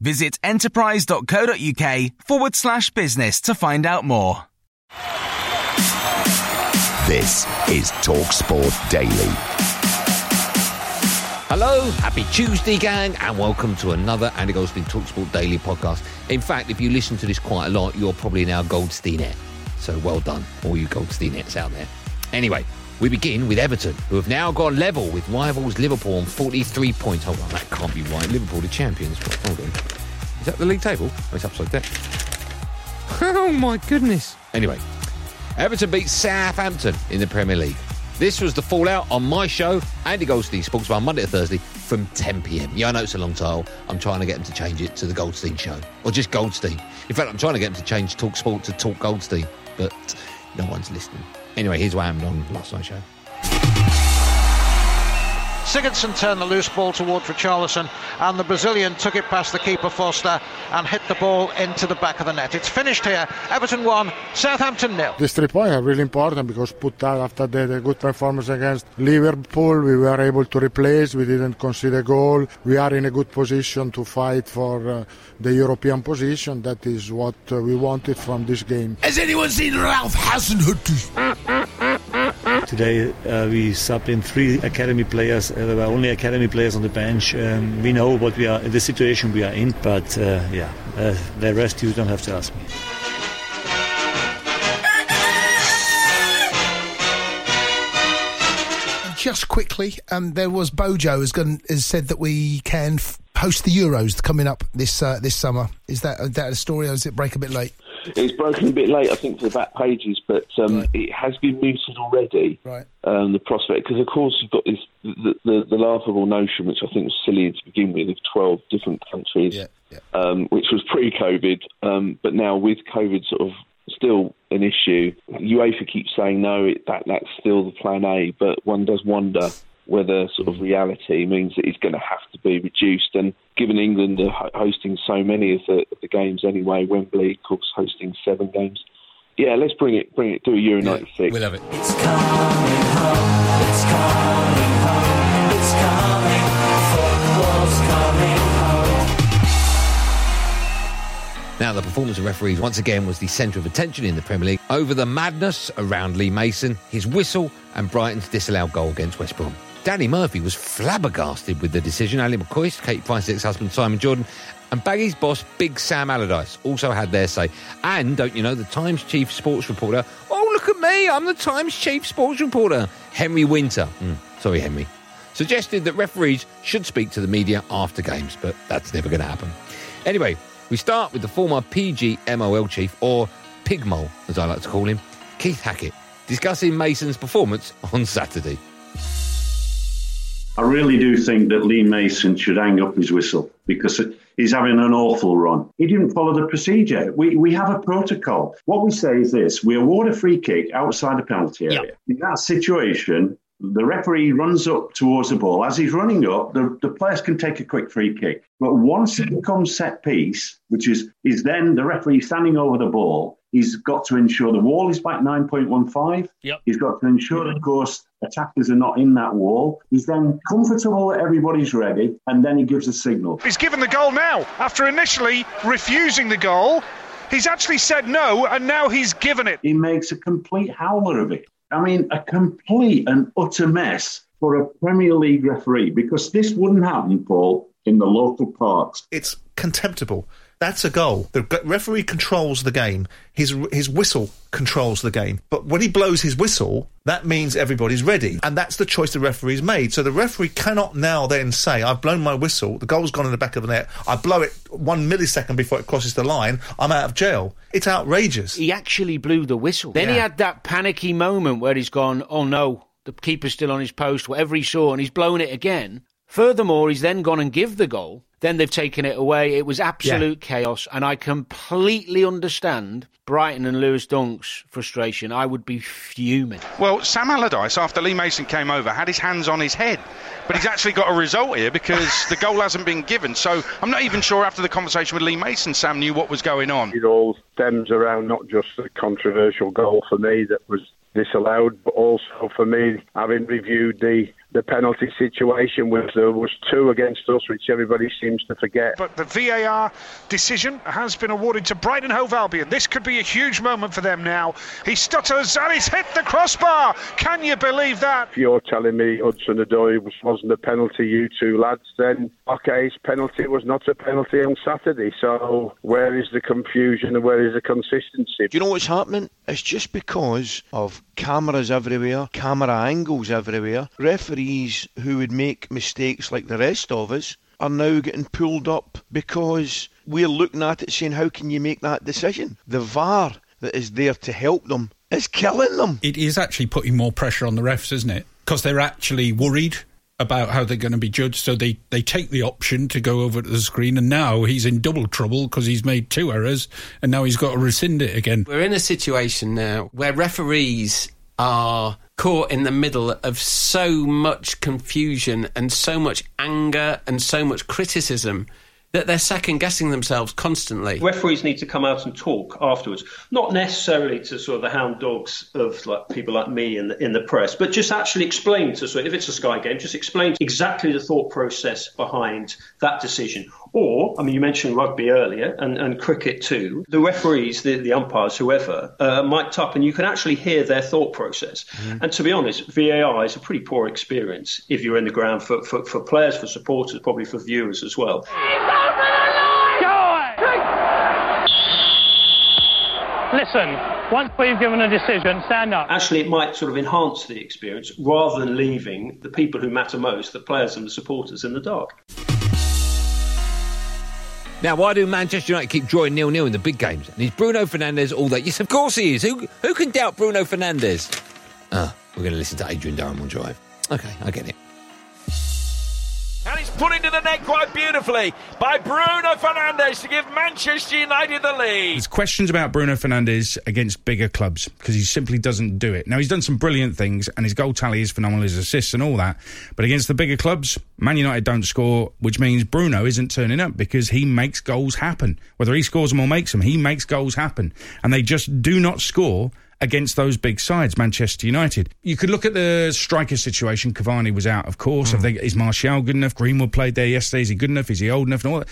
Visit enterprise.co.uk forward slash business to find out more. This is TalkSport Daily. Hello, happy Tuesday, gang, and welcome to another Andy Goldstein Talksport Daily podcast. In fact, if you listen to this quite a lot, you're probably now Goldsteinette. So well done, all you Goldsteinettes out there. Anyway, we begin with Everton, who have now gone level with rivals Liverpool on 43 points. Hold on, that can't be right. Liverpool, the champions. Hold on. Is that the league table? Oh, it's upside down. Oh, my goodness. Anyway, Everton beat Southampton in the Premier League. This was the fallout on my show, Andy Goldstein Sports Bar, Monday to Thursday from 10 pm. Yeah, I know it's a long title. I'm trying to get them to change it to the Goldstein Show or just Goldstein. In fact, I'm trying to get them to change Talk Sport to Talk Goldstein, but no one's listening. Anyway, here's what happened on last night's show. Sigurdsson turned the loose ball towards Richarlison, and the Brazilian took it past the keeper Foster and hit the ball into the back of the net. It's finished here. Everton 1, Southampton nil. These three points are really important because put that after the, the, good performance against Liverpool, we were able to replace. We didn't concede a goal. We are in a good position to fight for uh, the European position. That is what uh, we wanted from this game. Has anyone seen Ralph Hasenhüttl? Today uh, we subbed in three academy players. Uh, there were only academy players on the bench. Um, we know what we are, the situation we are in, but uh, yeah, uh, the rest you don't have to ask me. Just quickly, um, there was Bojo has, gone, has said that we can f- host the Euros coming up this uh, this summer. Is that, is that a story, or does it break a bit late? It's broken a bit late, I think, for the back pages, but um, right. it has been mooted already. Right. Um, the prospect, because of course you've got this the, the, the, laughable notion, which I think was silly to begin with, of twelve different countries, yeah, yeah. Um, which was pre-COVID, um, but now with COVID sort of still an issue. UEFA keeps saying no, it, that that's still the plan A, but one does wonder whether sort of mm. reality means that it's going to have to be reduced. And given England are hosting so many of the, of the games anyway, Wembley, of course, hosting seven games. Yeah, let's bring it, bring it to a Euro yeah, '96. We love it. It's coming home. It's coming home. It's coming. Football's coming home. Now, the performance of referees once again was the centre of attention in the Premier League over the madness around Lee Mason, his whistle, and Brighton's disallowed goal against West Brom. Danny Murphy was flabbergasted with the decision. Ali McCoist, Kate Price's ex-husband Simon Jordan, and Baggy's boss Big Sam Allardyce also had their say. And, don't you know, the Times chief sports reporter, oh, look at me, I'm the Times chief sports reporter, Henry Winter, mm, sorry, Henry, suggested that referees should speak to the media after games, but that's never going to happen. Anyway, we start with the former PGMOL chief, or Pigmole, as I like to call him, Keith Hackett, discussing Mason's performance on Saturday. I really do think that Lee Mason should hang up his whistle because he's having an awful run. He didn't follow the procedure. We, we have a protocol. What we say is this we award a free kick outside the penalty area. Yep. In that situation, the referee runs up towards the ball. As he's running up, the, the players can take a quick free kick. But once it becomes set piece, which is, is then the referee standing over the ball, he's got to ensure the wall is back 9.15. Yep. He's got to ensure, of course, attackers are not in that wall. He's then comfortable that everybody's ready, and then he gives a signal. He's given the goal now after initially refusing the goal. He's actually said no, and now he's given it. He makes a complete howler of it. I mean, a complete and utter mess for a Premier League referee because this wouldn't happen, Paul, in the local parks. It's contemptible That's a goal. The referee controls the game. His his whistle controls the game. But when he blows his whistle, that means everybody's ready, and that's the choice the referee's made. So the referee cannot now then say, "I've blown my whistle. The goal's gone in the back of the net. I blow it one millisecond before it crosses the line. I'm out of jail." It's outrageous. He actually blew the whistle. Then he had that panicky moment where he's gone, oh no, the keeper's still on his post, whatever he saw, and he's blown it again. Furthermore, he's then gone and give the goal. Then they've taken it away. It was absolute chaos, and I completely understand Brighton and Lewis Dunk's frustration. I would be fuming. Well, Sam Allardyce, after Lee Mason came over, had his hands on his head. But he's actually got a result here because the goal hasn't been given. So I'm not even sure after the conversation with Lee Mason, Sam knew what was going on. It all stems around not just the controversial goal for me that was disallowed, but also for me having reviewed the the penalty situation, which uh, there was two against us, which everybody seems to forget. But the VAR decision has been awarded to Brighton Hove Albion. This could be a huge moment for them now. He stutters and he's hit the crossbar. Can you believe that? If you're telling me Hudson Odoi was, wasn't a penalty, you two lads, then okay, his penalty was not a penalty on Saturday. So where is the confusion and where is the consistency? Do you know what's happening? It's just because of cameras everywhere, camera angles everywhere. Referees who would make mistakes like the rest of us are now getting pulled up because we're looking at it saying, how can you make that decision? The VAR that is there to help them is killing them. It is actually putting more pressure on the refs, isn't it? Because they're actually worried about how they're going to be judged, so they, they take the option to go over to the screen, and now he's in double trouble because he's made two errors, and now he's got to rescind it again. We're in a situation now where referees are caught in the middle of so much confusion and so much anger and so much criticism that they're second guessing themselves constantly. Referees need to come out and talk afterwards, not necessarily to sort of the hound dogs of like people like me in the, in the press, but just actually explain to sort of, if it's a Sky game, just explain exactly the thought process behind that decision. Or, I mean, you mentioned rugby earlier and, and cricket too. The referees, the, the umpires, whoever, uh, mic'd up and you can actually hear their thought process. And to be honest, VAR is a pretty poor experience if you're in the ground for, for, for players, for supporters, probably for viewers as well. Listen, once we've given a decision, stand up. Actually, it might sort of enhance the experience rather than leaving the people who matter most, the players and the supporters, in the dark. Now, why do Manchester United keep drawing nil nil in the big games? And is Bruno Fernandes all that? Yes, of course he is. Who who can doubt Bruno Fernandes? Ah, we're going to listen to Adrian Durham on Drive. Okay, I get it. Put into the net quite beautifully by Bruno Fernandes to give Manchester United the lead. There's questions about Bruno Fernandes against bigger clubs because he simply doesn't do it. Now, he's done some brilliant things and his goal tally is phenomenal, his assists and all that. But against the bigger clubs, Man United don't score, which means Bruno isn't turning up because he makes goals happen. Whether he scores them or makes them, he makes goals happen. And they just do not score against those big sides, Manchester United. You could look at the striker situation. Cavani was out, of course. Have hmm. they, is Martial good enough? Greenwood played there yesterday. Is he good enough? Is he old enough? And all that.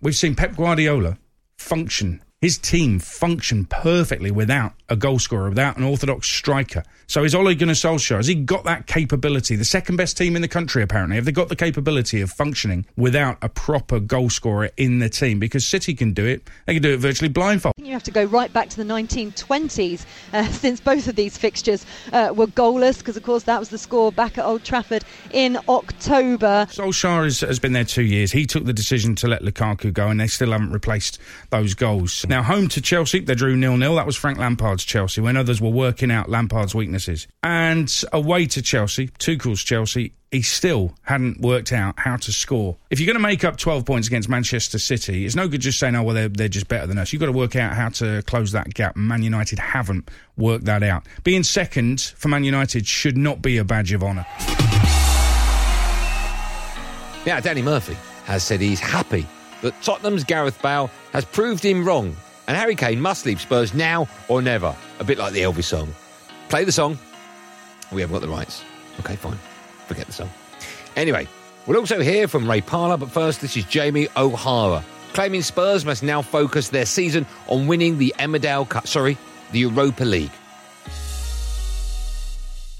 We've seen Pep Guardiola function, his team function perfectly without a goal scorer, without an orthodox striker. So is Ole Gunnar Solskjaer, has he got that capability? The second best team in the country, apparently. Have they got the capability of functioning without a proper goal scorer in the team? Because City can do it. They can do it virtually blindfold. You have to go right back to the 1920s uh, since both of these fixtures uh, were goalless, because of course that was the score back at Old Trafford in October. Solskjaer has, has been there two years. He took the decision to let Lukaku go, and they still haven't replaced those goals. Now, home to Chelsea, they drew nil nil. That was Frank Lampard's Chelsea when others were working out Lampard's weaknesses. And away to Chelsea, Tuchel's Chelsea, he still hadn't worked out how to score. If you're going to make up 12 points against Manchester City, it's no good just saying, oh, well, they're, they're just better than us. You've got to work out how to close that gap. Man United haven't worked that out. Being second for Man United should not be a badge of honour. Yeah, Danny Murphy has said he's happy that Tottenham's Gareth Bale has proved him wrong, and Harry Kane must leave Spurs now or never. A bit like the Elvis song. Play the song. We haven't got the rights. Okay, fine. Forget the song. Anyway, we'll also hear from Ray Parlour, but first, this is Jamie O'Hara, claiming Spurs must now focus their season on winning the Emmerdale Cup, sorry, the Europa League.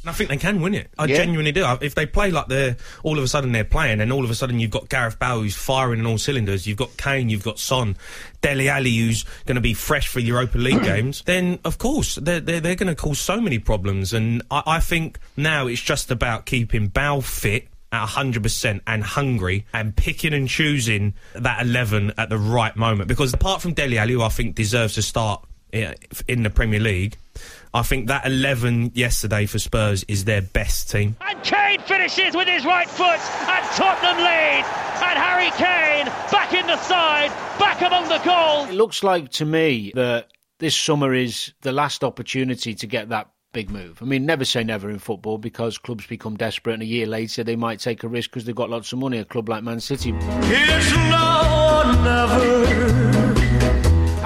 I think they can win it. I Yeah. genuinely do. If they play like they're all of a sudden they're playing, and all of a sudden you've got Gareth Bale who's firing on all cylinders, you've got Kane, you've got Son, Dele Alli who's going to be fresh for Europa League games, then of course they're they're, they're going to cause so many problems. And I, I think now it's just about keeping Bale fit. At 100% and hungry and picking and choosing that 11 at the right moment. Because apart from Dele Alli, who I think deserves to start in the Premier League, I think that 11 yesterday for Spurs is their best team. And Kane finishes with his right foot, and Tottenham lead. And Harry Kane back in the side, back among the goals. It looks like to me that this summer is the last opportunity to get that big move. I mean, never say never in football because clubs become desperate and a year later they might take a risk because they've got lots of money, a club like Man City. It's now or never.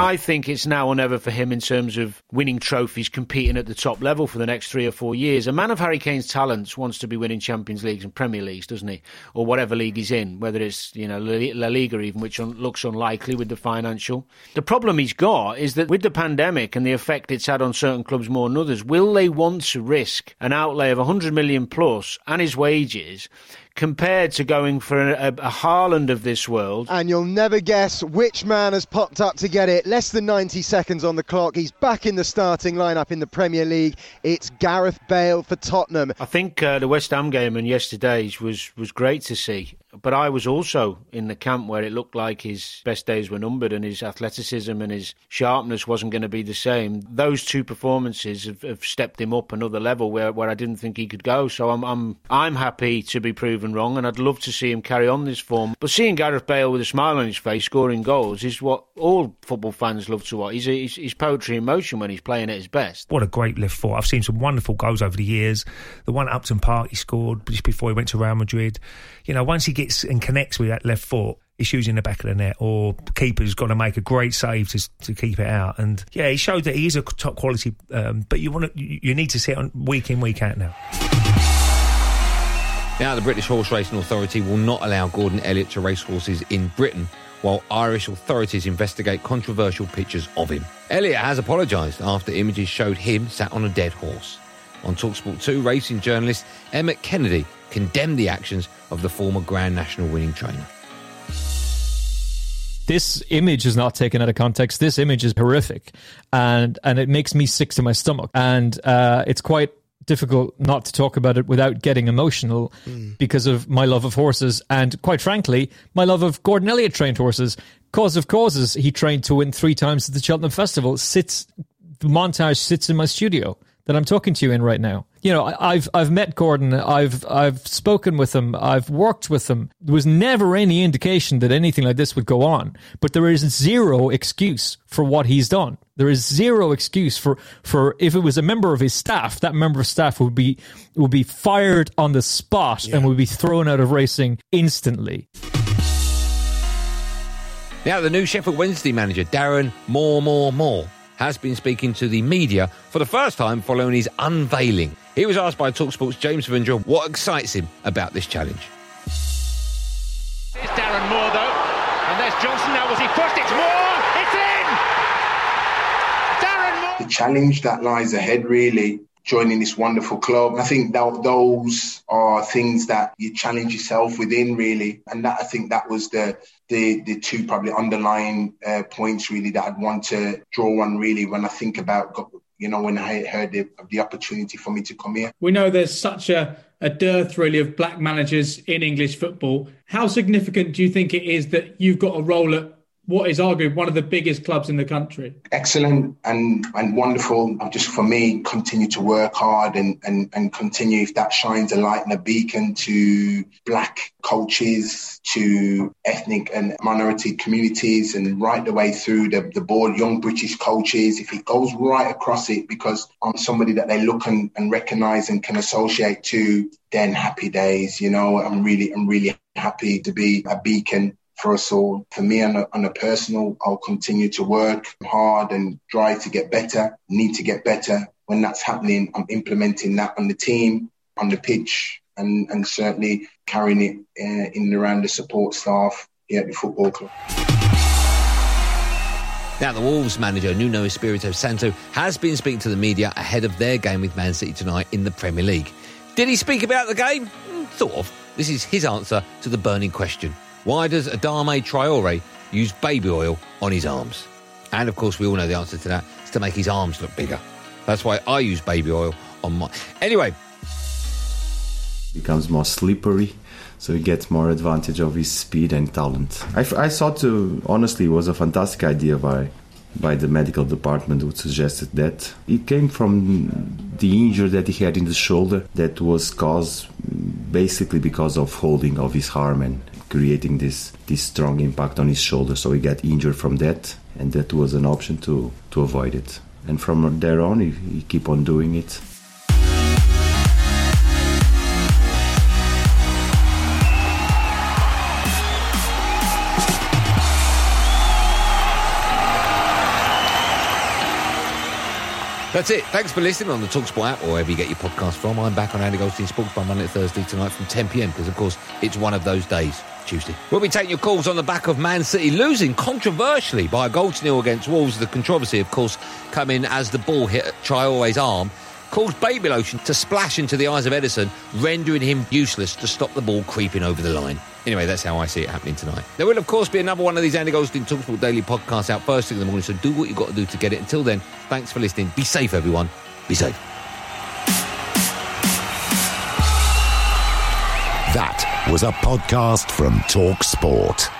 I think it's now or never for him in terms of winning trophies, competing at the top level for the next three or four years. A man of Harry Kane's talents wants to be winning Champions Leagues and Premier Leagues, doesn't he? Or whatever league he's in, whether it's you know La Liga even, which looks unlikely with the financial. The problem he's got is that with the pandemic and the effect it's had on certain clubs more than others, will they want to risk an outlay of 100 million plus and his wages? Compared to going for a, a, a Haaland of this world, And you'll never guess which man has popped up to get it. Less than 90 seconds on the clock. He's back in the starting lineup in the Premier League. It's Gareth Bale for Tottenham. I think uh, the West Ham game and yesterday's was, was great to see. But I was also in the camp where it looked like his best days were numbered and his athleticism and his sharpness wasn't going to be the same. Those two performances have, have stepped him up another level where, where I didn't think he could go. So I'm, I'm I'm happy to be proven wrong and I'd love to see him carry on this form. But seeing Gareth Bale with a smile on his face scoring goals is what all football fans love to watch. He's, he's, he's poetry in motion when he's playing at his best. What a great left foot. I've seen some wonderful goals over the years. The one at Upton Park he scored just before he went to Real Madrid. You know, once he gets and connects with that left foot, it's using the back of the net, or keeper's got to make a great save to to keep it out. And yeah, he showed that he is a top quality. Um, but you want to, you need to see it on week in, week out now. Now, the British Horse Racing Authority will not allow Gordon Elliott to race horses in Britain while Irish authorities investigate controversial pictures of him. Elliott has apologised after images showed him sat on a dead horse. On Talksport 2, racing journalist Emmet Kennedy condemned the actions of the former Grand National winning trainer. this image is not taken out of context. This image is horrific, and and it makes me sick to my stomach. And uh, it's quite difficult not to talk about it without getting emotional because of my love of horses and, quite frankly, my love of Gordon Elliott trained horses. Cause of Causes, he trained to win three times at the Cheltenham Festival. Sits the montage sits in my studio that I'm talking to you in right now. You know, I- I've I've met Gordon. I've I've spoken with him. I've worked with him. There was never any indication that anything like this would go on. But there is zero excuse for what he's done. There is zero excuse for for if it was a member of his staff, that member of staff would be would be fired on the spot and would be thrown out of racing instantly. Now, the new Sheffield Wednesday manager, Darren Moore, Moore, Moore, has been speaking to the media for the first time following his unveiling. He was asked by Talksport's James Avenger what excites him about this challenge. Here's Darren Moore though, and there's Johnson now. Was he first? It's Moore. It's in. Darren Moore. the challenge that lies ahead, really, joining this wonderful club. I think that those are things that you challenge yourself within, really. And that I think that was the the, the two probably underlying uh, points, really, that I'd want to draw on, really, when I think about, you know, when I heard the, the opportunity for me to come here. We know there's such a, a dearth, really, of black managers in English football. How significant do you think it is that you've got a role at what is arguably one of the biggest clubs in the country? excellent and and wonderful. Just for me continue to work hard and and and continue if that shines a light and a beacon to black coaches, to ethnic and minority communities, and right the way through the, the board, young British coaches. If it goes right across it, because I'm somebody that they look and, and recognize and can associate to, then happy days. You know, I'm really I'm really happy to be a beacon for us all. For me, on a, on a personal, I'll continue to work hard and try to get better, need to get better. When that's happening, I'm implementing that on the team, on the pitch, and, and certainly carrying it uh, in and around the support staff here at the football club. Now, the Wolves manager, Nuno Espirito Santo, has been speaking to the media ahead of their game with Man City tonight in the Premier League. Did he speak about the game? Sort of. This is his answer to the burning question. Why does Adama Traore use baby oil on his arms? And of course, we all know the answer to that. It's to make his arms look bigger. That's why I use baby oil on my. Anyway, becomes more slippery so he gets more advantage of his speed and talent I, I thought uh, honestly it was a fantastic idea by by the medical department who suggested that it came from the injury that he had in the shoulder that was caused basically because of holding of his arm and creating this this strong impact on his shoulder so he got injured from that and that was an option to to avoid it. And from there on he, he keep on doing it That's it. Thanks for listening on the Talksport app or wherever you get your podcast from. I'm back on Andy Goldstein Sports Bar Monday Thursday tonight from 10 pm because, of course, it's one of those days, Tuesday. We'll be taking your calls on the back of Man City losing controversially by a goal to nil against Wolves. The controversy, of course, coming as the ball hit Traore's arm. Caused baby lotion to splash into the eyes of Ederson, rendering him useless to stop the ball creeping over the line. Anyway, that's how I see it happening tonight. There will, of course, be another one of these Andy Goldstein Talksport Daily podcasts out first thing in the morning, so do what you've got to do to get it. Until then, thanks for listening. Be safe, everyone. Be safe. That was a podcast from Talk Sport.